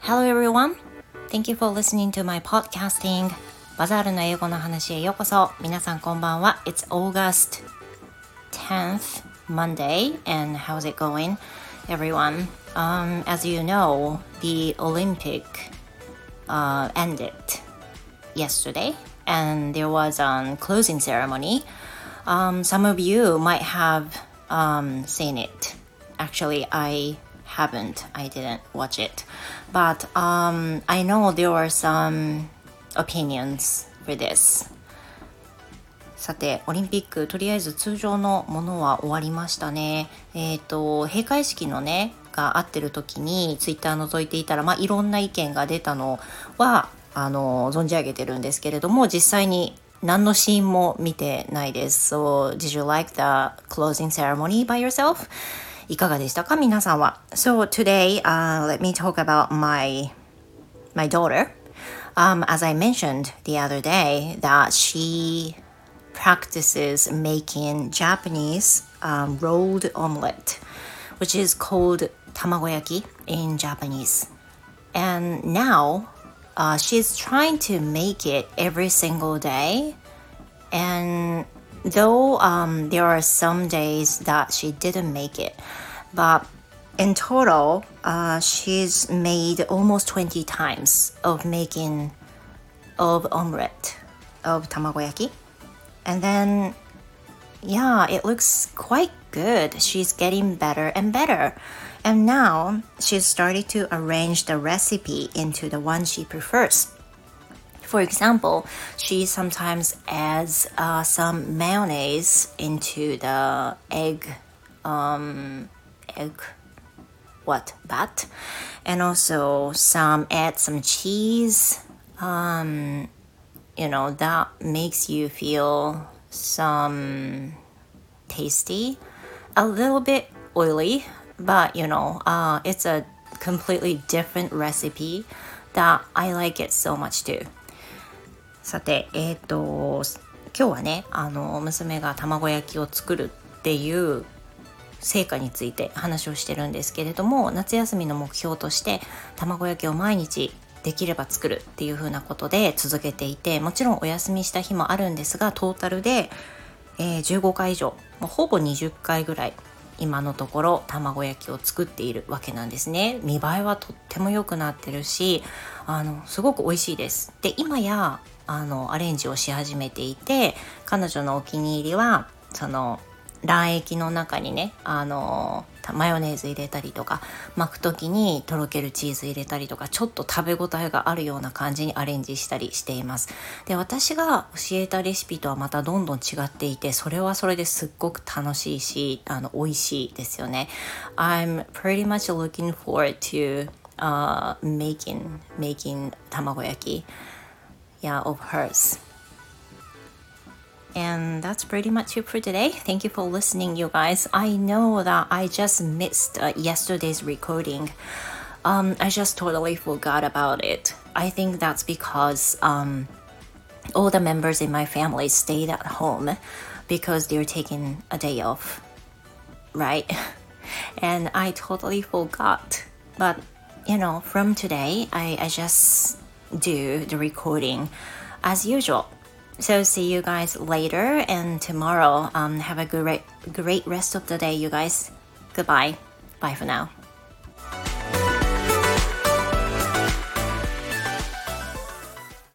Hello everyone! Thank you for listening to my podcasting. バザールの英語の話へようこそ。皆さんこんばんは。It's August 10th, Monday, and how's it going, everyone? Um, as you know, the Olympic uh, ended yesterday, and there was a closing ceremony. Um, some of you might have um, seen it. Actually, I haven't. I didn't watch it. But um, I know there were some opinions for this. さて、オリンピック、とりあえず通常のものは終わりましたね。えっ、ー、と、閉会式のね、があってる時に、ツイッター覗いていたら、まあ、いろんな意見が出たのは、あの、存じ上げてるんですけれども、実際に何のシーンも見てないです。So, did you like the closing ceremony by yourself? いかがでしたか皆さんは。So today,、uh, let me talk about my, my daughter. Um, as I mentioned the other day, that she practices making Japanese um, rolled omelette, which is called tamagoyaki in Japanese. And now uh, she's trying to make it every single day. And though um, there are some days that she didn't make it, but in total, uh, she's made almost 20 times of making of omelette of tamagoyaki. And then, yeah, it looks quite good. She's getting better and better. And now she's started to arrange the recipe into the one she prefers. For example, she sometimes adds uh, some mayonnaise into the egg, um, egg, what bat, and also some add some cheese. Um, you know that makes you feel some tasty, a little bit oily, but you know, uh, it's a completely different recipe that I like it so much too. さて、えっ、ー、と、今日はね、あの、娘が卵焼きを作るっていう成果について話をしてるんですけれども、夏休みの目標として卵焼きを毎日できれば作るっていう風なことで続けていて、もちろんお休みした日もあるんですが、トータルで、えー、15回以上、もうほぼ20回ぐらい今のところ卵焼きを作っているわけなんですね。見栄えはとっても良くなってるしあのすごく美味しいです。で今やあのアレンジをし始めていて彼女のお気に入りはその卵液の中にねあのマヨネーズ入れたりとか巻く時にとろけるチーズ入れたりとかちょっと食べ応えがあるような感じにアレンジしたりしています。で私が教えたレシピとはまたどんどん違っていてそれはそれですっごく楽しいしあの美味しいですよね。I'm pretty much looking forward to、uh, making making 卵焼き。Yeah, of hers. And that's pretty much it for today. Thank you for listening, you guys. I know that I just missed uh, yesterday's recording. Um, I just totally forgot about it. I think that's because um, all the members in my family stayed at home because they're taking a day off, right? And I totally forgot. But you know, from today, I, I just do the recording as usual. So see you guys later and tomorrow. Um, have a great great rest of the day, you guys. Goodbye. Bye for now.